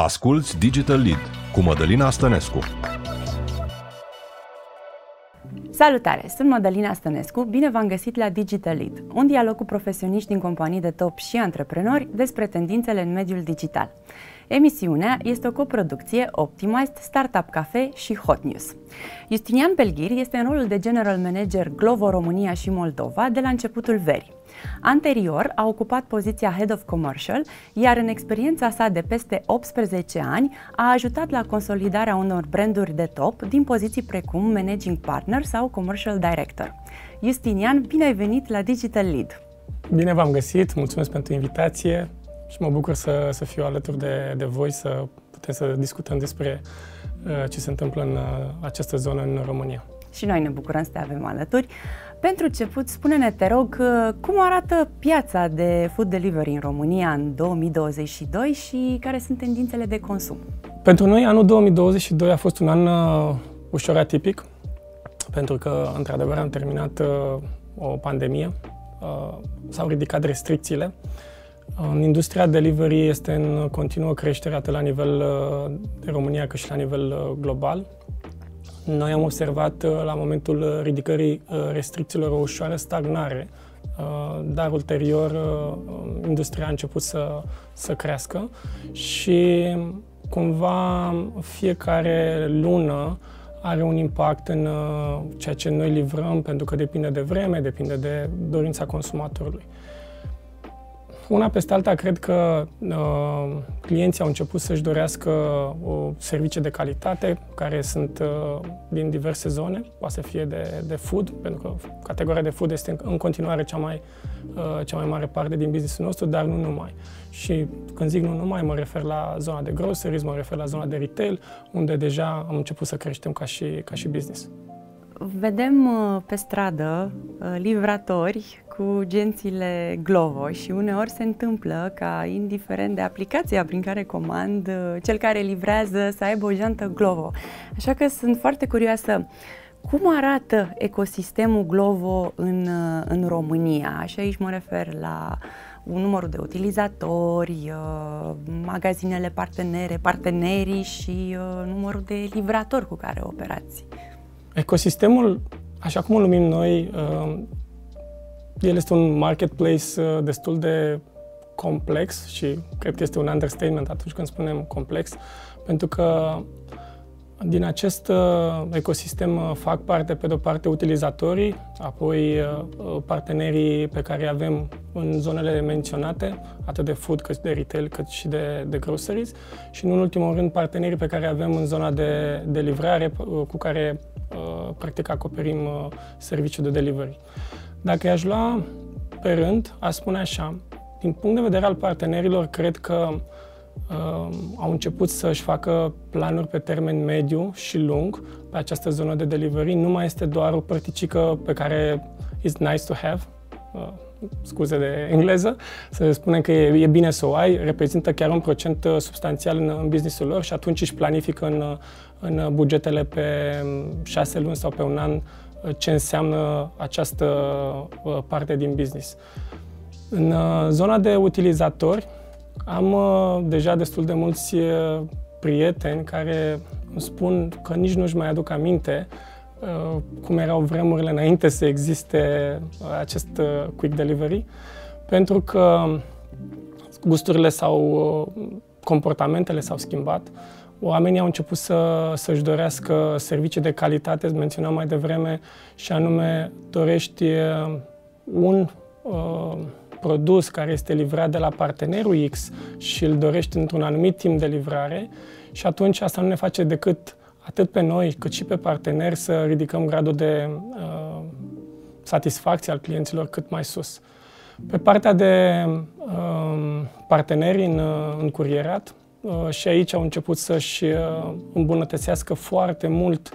Asculți Digital Lead cu Mădălina Stănescu. Salutare! Sunt Mădălina Stănescu, bine v-am găsit la Digital Lead, un dialog cu profesioniști din companii de top și antreprenori despre tendințele în mediul digital. Emisiunea este o coproducție Optimized, Startup Cafe și Hot News. Justinian Pelghir este în rolul de General Manager Glovo România și Moldova de la începutul verii. Anterior a ocupat poziția Head of Commercial, iar în experiența sa de peste 18 ani a ajutat la consolidarea unor branduri de top din poziții precum Managing Partner sau Commercial Director. Justinian, bine ai venit la Digital Lead! Bine v-am găsit, mulțumesc pentru invitație și mă bucur să, să fiu alături de, de voi, să putem să discutăm despre uh, ce se întâmplă în uh, această zonă în România. Și noi ne bucurăm să te avem alături. Pentru început, spune-ne, te rog, uh, cum arată piața de food delivery în România în 2022 și care sunt tendințele de consum? Pentru noi, anul 2022 a fost un an uh, ușor atipic, pentru că, într-adevăr, am terminat uh, o pandemie, uh, s-au ridicat restricțiile, în industria delivery este în continuă creștere atât la nivel uh, de România cât și la nivel uh, global. Noi am observat uh, la momentul ridicării restricțiilor o ușoară stagnare, dar ulterior industria a început să, să crească și cumva fiecare lună are un impact în ceea ce noi livrăm, pentru că depinde de vreme, depinde de dorința consumatorului. Una peste alta, cred că uh, clienții au început să-și dorească o servicii de calitate, care sunt uh, din diverse zone, poate să fie de, de food, pentru că categoria de food este în continuare cea mai, uh, cea mai mare parte din businessul nostru, dar nu numai. Și când zic nu numai, mă refer la zona de groceries, mă refer la zona de retail, unde deja am început să creștem ca și, ca și business. Vedem uh, pe stradă uh, livratori cu gențile Glovo și uneori se întâmplă ca, indiferent de aplicația prin care comand, uh, cel care livrează să aibă o jantă Glovo. Așa că sunt foarte curioasă. Cum arată ecosistemul Glovo în, în România? Și aici mă refer la un număr de utilizatori, magazinele partenere, partenerii și numărul de livratori cu care operați. Ecosistemul, așa cum îl numim noi, uh, el este un marketplace uh, destul de complex și cred că este un understatement atunci când spunem complex, pentru că din acest uh, ecosistem fac parte, pe de-o parte, utilizatorii, apoi partenerii pe care îi avem în zonele menționate, atât de food, cât de retail, cât și de, de groceries și, în ultimul rând, partenerii pe care avem în zona de, de livrare, cu care Uh, practic acoperim uh, serviciul de delivery. Dacă i-aș lua pe rând, aș spune așa, din punct de vedere al partenerilor, cred că uh, au început să-și facă planuri pe termen mediu și lung pe această zonă de delivery. Nu mai este doar o părticică pe care is nice to have, uh, scuze de engleză, să spunem că e, e bine să o ai, reprezintă chiar un procent uh, substanțial în, în businessul lor și atunci își planifică în, în bugetele pe șase luni sau pe un an uh, ce înseamnă această uh, parte din business. În zona de utilizatori am deja destul de mulți prieteni care îmi spun că nici nu-și mai aduc aminte Uh, cum erau vremurile înainte să existe uh, acest uh, quick delivery, pentru că gusturile sau comportamentele s-au schimbat. Oamenii au început să, să-și dorească servicii de calitate, menționam mai devreme, și anume dorești un uh, produs care este livrat de la partenerul X și îl dorești într-un anumit timp de livrare și atunci asta nu ne face decât atât pe noi cât și pe parteneri să ridicăm gradul de uh, satisfacție al clienților cât mai sus. Pe partea de uh, parteneri în, uh, în curierat, uh, și aici au început să-și uh, îmbunătățească foarte mult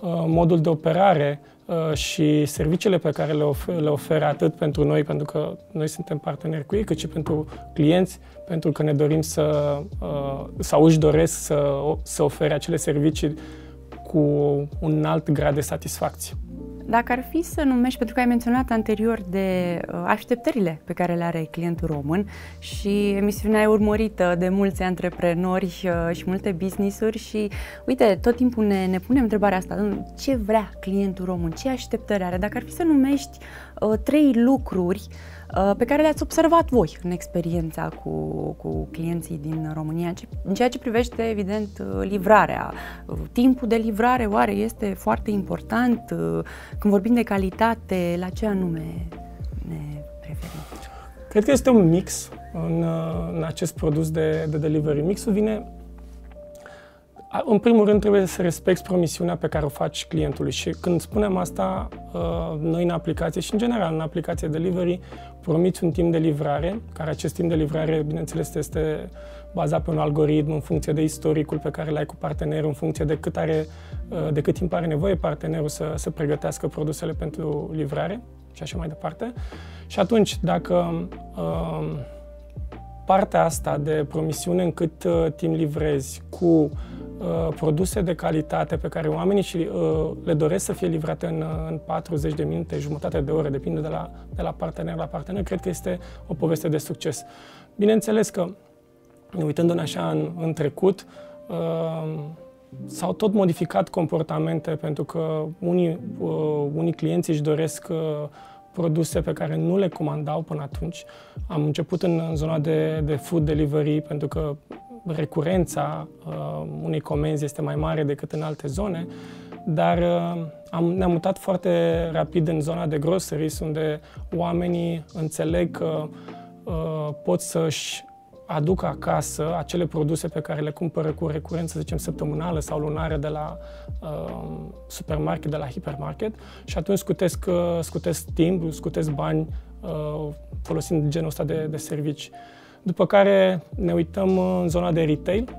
uh, modul de operare uh, și serviciile pe care le, ofer, le oferă atât pentru noi, pentru că noi suntem parteneri cu ei, cât și pentru clienți, pentru că ne dorim să, uh, sau își doresc să, să ofere acele servicii cu un alt grad de satisfacție. Dacă ar fi să numești, pentru că ai menționat anterior de uh, așteptările pe care le are clientul român și emisiunea e urmărită de mulți antreprenori uh, și multe business-uri și uite, tot timpul ne, ne punem întrebarea asta, ce vrea clientul român, ce așteptări are? Dacă ar fi să numești uh, trei lucruri uh, pe care le-ați observat voi în experiența cu, cu clienții din România, în ceea ce privește, evident, uh, livrarea. Uh, timpul de livrare, oare, este foarte important? Când vorbim de calitate, la ce anume ne referim? Cred că este un mix în, în acest produs de, de delivery. Mixul vine în primul rând trebuie să respecti promisiunea pe care o faci clientului și când spunem asta, uh, noi în aplicație și în general în aplicație delivery promiți un timp de livrare, care acest timp de livrare, bineînțeles, este bazat pe un algoritm în funcție de istoricul pe care l-ai cu partenerul, în funcție de cât, are, uh, de cât timp are nevoie partenerul să, să pregătească produsele pentru livrare și așa mai departe. Și atunci, dacă uh, partea asta de promisiune în cât uh, timp livrezi cu Uh, produse de calitate pe care oamenii și, uh, le doresc să fie livrate în, uh, în 40 de minute, jumătate de oră, depinde de la, de la partener la partener, cred că este o poveste de succes. Bineînțeles că, uitându-ne așa în, în trecut, uh, s-au tot modificat comportamente pentru că unii, uh, unii clienți își doresc uh, produse pe care nu le comandau până atunci. Am început în, în zona de, de food delivery pentru că recurența uh, unei comenzi este mai mare decât în alte zone, dar uh, am, ne-am mutat foarte rapid în zona de groceries, unde oamenii înțeleg că uh, pot să-și aducă acasă acele produse pe care le cumpără cu recurență, să zicem, săptămânală sau lunară de la uh, supermarket, de la hipermarket și atunci scutesc, uh, scutesc timp, scutesc bani uh, folosind genul ăsta de, de servicii. După care ne uităm uh, în zona de retail,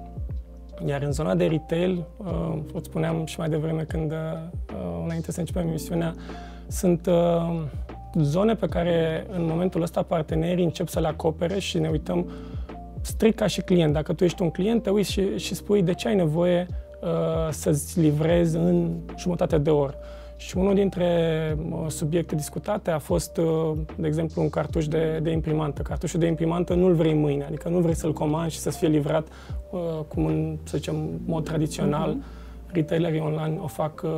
iar în zona de retail, uh, o spuneam și mai devreme când, uh, înainte să începem emisiunea, sunt zone pe care în momentul ăsta partenerii încep să le acopere și ne uităm strict ca și client. Dacă tu ești un client, te uiți și, și spui de ce ai nevoie uh, să-ți livrezi în jumătate de oră. Și unul dintre subiecte discutate a fost, uh, de exemplu, un cartuș de, de imprimantă. Cartușul de imprimantă nu-l vrei mâine, adică nu vrei să-l comanzi și să fie livrat uh, cum în, să zicem, mod tradițional. Uh-huh. Retailerii online o fac uh,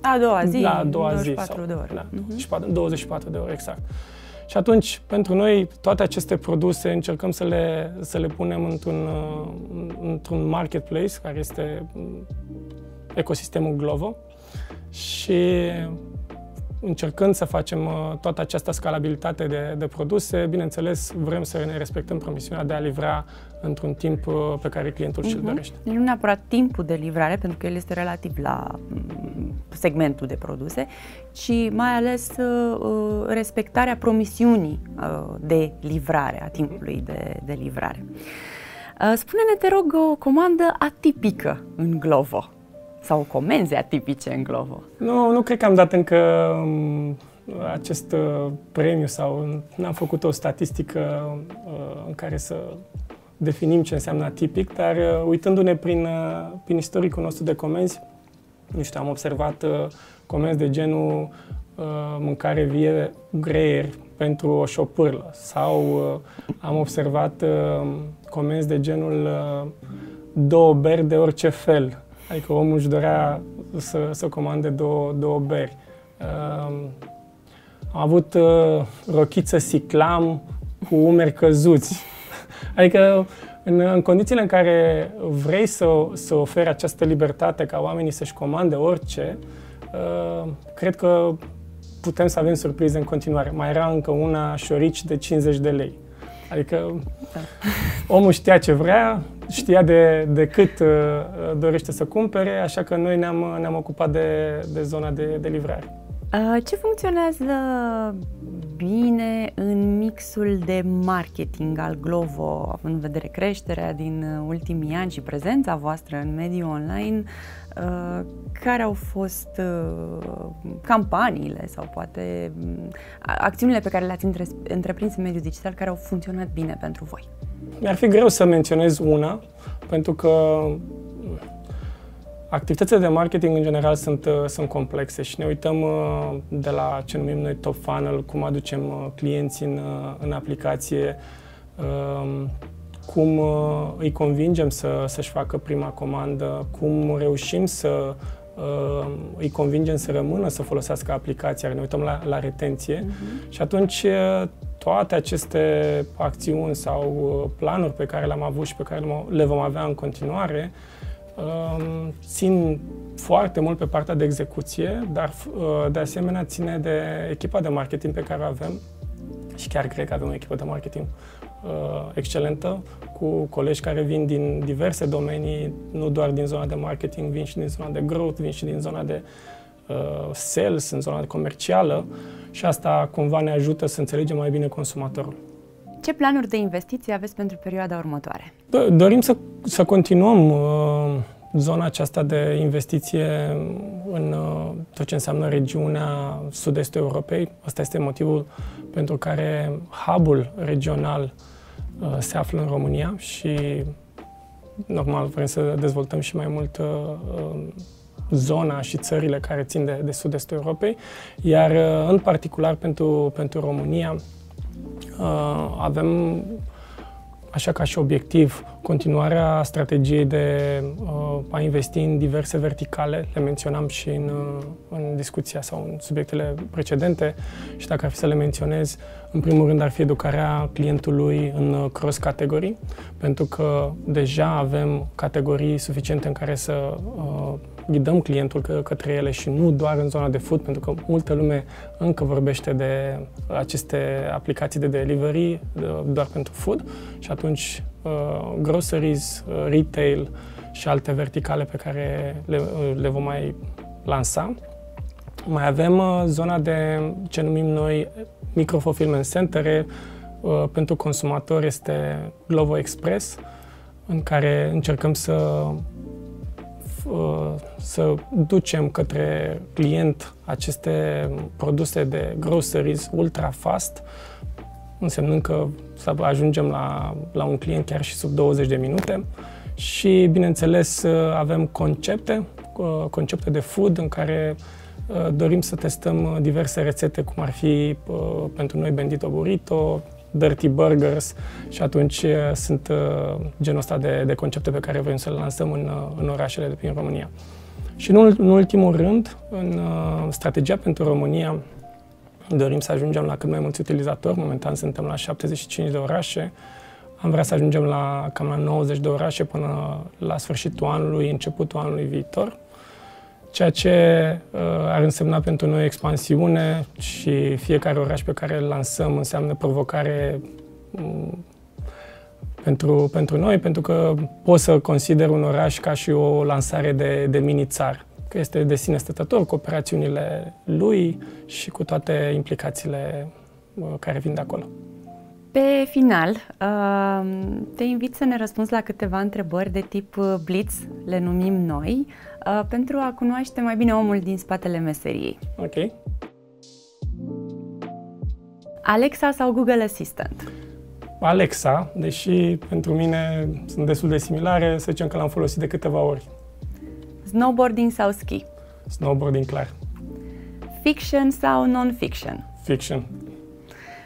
a doua zi, la a doua 24 zi. de ore. Da, uh-huh. 24 de ore, exact. Și atunci, pentru noi, toate aceste produse încercăm să le, să le punem într-un, uh, într-un marketplace, care este mm, ecosistemul Glovo, și încercând să facem uh, toată această scalabilitate de, de produse, bineînțeles, vrem să ne respectăm promisiunea de a livra într-un timp uh, pe care clientul uh-huh. și-l mhm. dorește. Nu neapărat timpul de livrare, pentru că el este relativ la mm, segmentul de produse, ci mai ales uh, respectarea promisiunii uh, de livrare, a timpului de, de livrare. Uh, spune-ne, te rog, o comandă atipică în Glovo sau comenzi atipice în Glovo? Nu, nu cred că am dat încă um, acest uh, premiu sau n-am făcut o statistică uh, în care să definim ce înseamnă atipic, dar uh, uitându-ne prin, uh, prin istoricul nostru de comenzi, nu știu, am observat uh, comenzi de genul uh, mâncare vie greier pentru o șopârlă sau uh, am observat uh, comenzi de genul uh, două beri de orice fel Adică omul își dorea să, să comande două, două beri. Uh, am avut uh, rochiță siclam cu umeri căzuți. Adică în, în condițiile în care vrei să, să oferi această libertate ca oamenii să-și comande orice, uh, cred că putem să avem surprize în continuare. Mai era încă una șorici de 50 de lei. Adică da. omul știa ce vrea, știa de, de cât uh, dorește să cumpere, așa că noi ne-am, ne-am ocupat de, de zona de, de livrare. Uh, ce funcționează bine în mixul de marketing al Glovo, având în vedere creșterea din ultimii ani și prezența voastră în mediul online? Uh, care au fost uh, campaniile sau poate mm, acțiunile pe care le-ați întreprins în mediul digital care au funcționat bine pentru voi? Mi-ar fi greu să menționez una, pentru că Activitățile de marketing în general sunt, uh, sunt complexe și ne uităm uh, de la ce numim noi top funnel, cum aducem uh, clienți în, în aplicație, um, cum îi convingem să, să-și facă prima comandă, cum reușim să îi convingem să rămână să folosească aplicația, ne uităm la, la retenție uh-huh. și atunci toate aceste acțiuni sau planuri pe care le-am avut și pe care le vom avea în continuare țin foarte mult pe partea de execuție, dar uh, de asemenea ține de echipa de marketing pe care o avem și chiar cred că avem o echipă de marketing uh, excelentă, cu colegi care vin din diverse domenii, nu doar din zona de marketing, vin și din zona de growth, vin și din zona de uh, sales, în zona comercială și asta cumva ne ajută să înțelegem mai bine consumatorul. Ce planuri de investiții aveți pentru perioada următoare? Dorim să, să continuăm uh, zona aceasta de investiție în uh, tot ce înseamnă regiunea sud-estul Europei. Asta este motivul pentru care hub-ul regional uh, se află în România și normal vrem să dezvoltăm și mai mult uh, uh zona și țările care țin de, de sud-estul Europei, iar uh, în particular pentru, pentru România uh, avem așa ca și obiectiv continuarea strategiei de uh, a investi în diverse verticale, le menționam și în, uh, în discuția sau în subiectele precedente. Și dacă ar fi să le menționez, în primul rând ar fi educarea clientului în uh, cross-categorii, pentru că deja avem categorii suficiente în care să uh, ghidăm clientul că, către ele și nu doar în zona de food, pentru că multă lume încă vorbește de aceste aplicații de delivery doar pentru food și atunci uh, groceries, uh, retail și alte verticale pe care le, uh, le vom mai lansa. Mai avem uh, zona de ce numim noi microfulfillment center uh, pentru consumatori este Glovo Express, în care încercăm să Uh, să ducem către client aceste produse de groceries ultra fast, însemnând că să ajungem la, la un client chiar și sub 20 de minute. Și, bineînțeles, uh, avem concepte, uh, concepte de food în care dorim să testăm diverse rețete, cum ar fi pentru noi Bendito Burrito, dirty burgers și atunci uh, sunt uh, genul ăsta de, de concepte pe care vrem să le lansăm în, uh, în orașele de prin România. Și în, în ultimul rând, în strategia pentru România, dorim să ajungem la cât mai mulți utilizatori. Momentan suntem la 75 de orașe. Am vrea să ajungem la cam la 90 de orașe până la sfârșitul anului, începutul anului viitor ceea ce uh, ar însemna pentru noi expansiune și fiecare oraș pe care îl lansăm înseamnă provocare um, pentru, pentru noi, pentru că pot să consider un oraș ca și o lansare de, de mini-țar, că este de sine stătător cu operațiunile lui și cu toate implicațiile uh, care vin de acolo. Pe final, uh, te invit să ne răspunzi la câteva întrebări de tip uh, blitz, le numim noi, uh, pentru a cunoaște mai bine omul din spatele meseriei. Ok. Alexa sau Google Assistant? Alexa, deși pentru mine sunt destul de similare, să zicem că l-am folosit de câteva ori. Snowboarding sau ski? Snowboarding, clar. Fiction sau non-fiction? Fiction.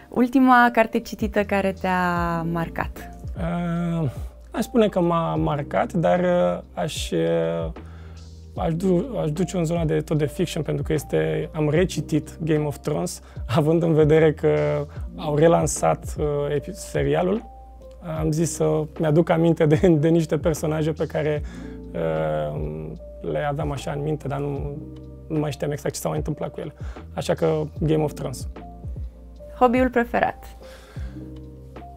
Ultima carte citită care te-a marcat? Uh, aș spune că m-a marcat, dar uh, aș, uh, aș, du- aș duce în zona de tot de fiction, pentru că este, am recitit Game of Thrones, având în vedere că au relansat uh, serialul. Am zis să mi-aduc aminte de, de niște personaje pe care uh, le aveam așa în minte, dar nu, nu mai știam exact ce s-a mai întâmplat cu ele. Așa că Game of Thrones. Hobby-ul preferat?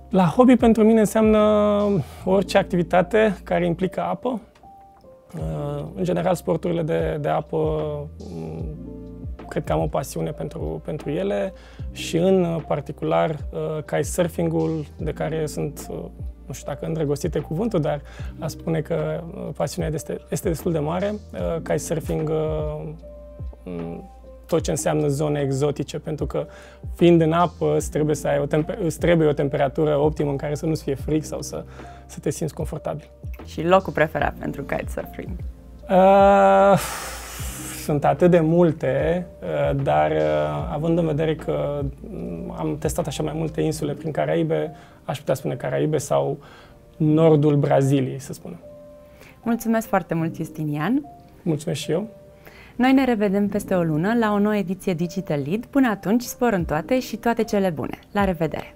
La hobby pentru mine înseamnă orice activitate care implică apă. Uh, în general, sporturile de, de apă mm, cred că am o pasiune pentru, pentru ele și în particular uh, kitesurfing-ul de care sunt, uh, nu știu dacă îndrăgostite cuvântul, dar a spune că pasiunea este, este destul de mare. Kitesurfing mm, tot ce înseamnă zone exotice, pentru că fiind în apă îți trebuie să ai o, temper- îți trebuie o temperatură optimă în care să nu-ți fie frig sau să, să te simți confortabil. Și locul preferat pentru kitesurfing? Uh, sunt atât de multe, uh, dar uh, având în vedere că mm, am testat așa mai multe insule prin Caraibe, aș putea spune Caraibe sau nordul Braziliei, să spunem. Mulțumesc foarte mult, Justinian! Mulțumesc și eu! Noi ne revedem peste o lună la o nouă ediție Digital Lead. Până atunci, spor în toate și toate cele bune. La revedere!